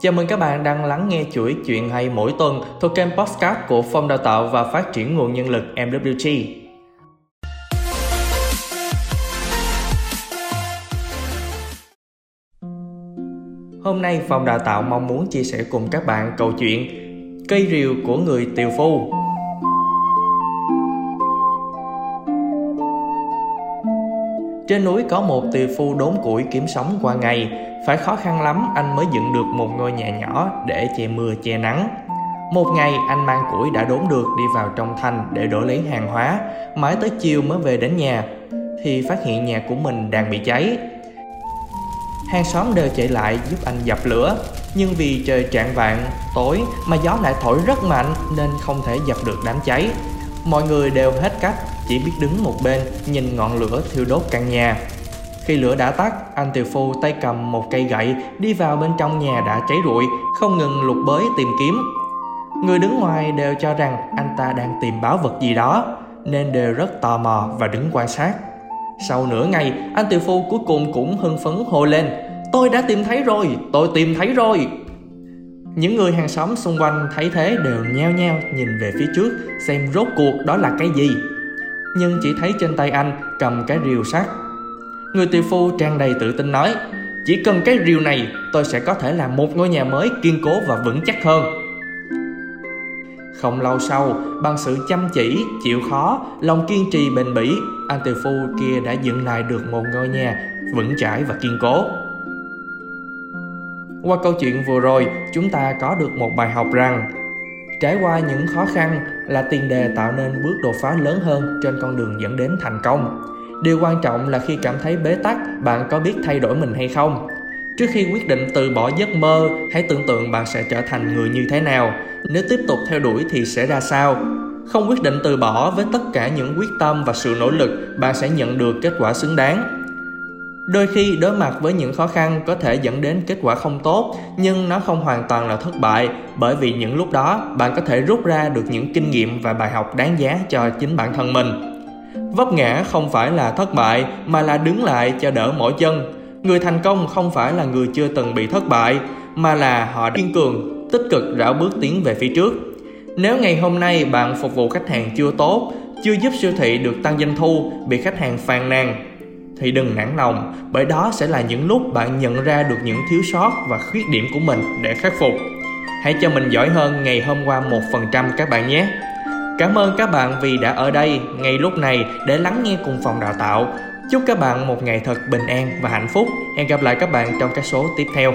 Chào mừng các bạn đang lắng nghe chuỗi chuyện hay mỗi tuần thuộc kênh podcast của Phòng Đào tạo và Phát triển nguồn nhân lực MWG. Hôm nay, Phòng Đào tạo mong muốn chia sẻ cùng các bạn câu chuyện Cây rìu của người tiều phu Trên núi có một tiều phu đốn củi kiếm sống qua ngày. Phải khó khăn lắm anh mới dựng được một ngôi nhà nhỏ để che mưa che nắng. Một ngày anh mang củi đã đốn được đi vào trong thành để đổi lấy hàng hóa. Mãi tới chiều mới về đến nhà Thì phát hiện nhà của mình đang bị cháy. Hàng xóm đều chạy lại giúp anh dập lửa Nhưng vì trời trạng vạng, tối mà gió lại thổi rất mạnh Nên không thể dập được đám cháy. Mọi người đều hết cách chỉ biết đứng một bên nhìn ngọn lửa thiêu đốt căn nhà. Khi lửa đã tắt, anh tiều phu tay cầm một cây gậy đi vào bên trong nhà đã cháy rụi, không ngừng lục bới tìm kiếm. Người đứng ngoài đều cho rằng anh ta đang tìm báo vật gì đó, nên đều rất tò mò và đứng quan sát. Sau nửa ngày, anh tiều phu cuối cùng cũng hưng phấn hô lên Tôi đã tìm thấy rồi, tôi tìm thấy rồi những người hàng xóm xung quanh thấy thế đều nheo nheo nhìn về phía trước xem rốt cuộc đó là cái gì nhưng chỉ thấy trên tay anh cầm cái rìu sắt. Người tỷ phu tràn đầy tự tin nói, chỉ cần cái rìu này tôi sẽ có thể làm một ngôi nhà mới kiên cố và vững chắc hơn. Không lâu sau, bằng sự chăm chỉ, chịu khó, lòng kiên trì bền bỉ, anh tỷ phu kia đã dựng lại được một ngôi nhà vững chãi và kiên cố. Qua câu chuyện vừa rồi, chúng ta có được một bài học rằng Trải qua những khó khăn là tiền đề tạo nên bước đột phá lớn hơn trên con đường dẫn đến thành công. Điều quan trọng là khi cảm thấy bế tắc, bạn có biết thay đổi mình hay không? Trước khi quyết định từ bỏ giấc mơ, hãy tưởng tượng bạn sẽ trở thành người như thế nào. Nếu tiếp tục theo đuổi thì sẽ ra sao? Không quyết định từ bỏ với tất cả những quyết tâm và sự nỗ lực, bạn sẽ nhận được kết quả xứng đáng đôi khi đối mặt với những khó khăn có thể dẫn đến kết quả không tốt, nhưng nó không hoàn toàn là thất bại. Bởi vì những lúc đó, bạn có thể rút ra được những kinh nghiệm và bài học đáng giá cho chính bản thân mình. Vấp ngã không phải là thất bại, mà là đứng lại cho đỡ mỗi chân. Người thành công không phải là người chưa từng bị thất bại, mà là họ kiên cường, tích cực rảo bước tiến về phía trước. Nếu ngày hôm nay bạn phục vụ khách hàng chưa tốt, chưa giúp siêu thị được tăng doanh thu, bị khách hàng phàn nàn thì đừng nản lòng, bởi đó sẽ là những lúc bạn nhận ra được những thiếu sót và khuyết điểm của mình để khắc phục. Hãy cho mình giỏi hơn ngày hôm qua một phần trăm các bạn nhé. Cảm ơn các bạn vì đã ở đây ngay lúc này để lắng nghe cùng phòng đào tạo. Chúc các bạn một ngày thật bình an và hạnh phúc. Hẹn gặp lại các bạn trong các số tiếp theo.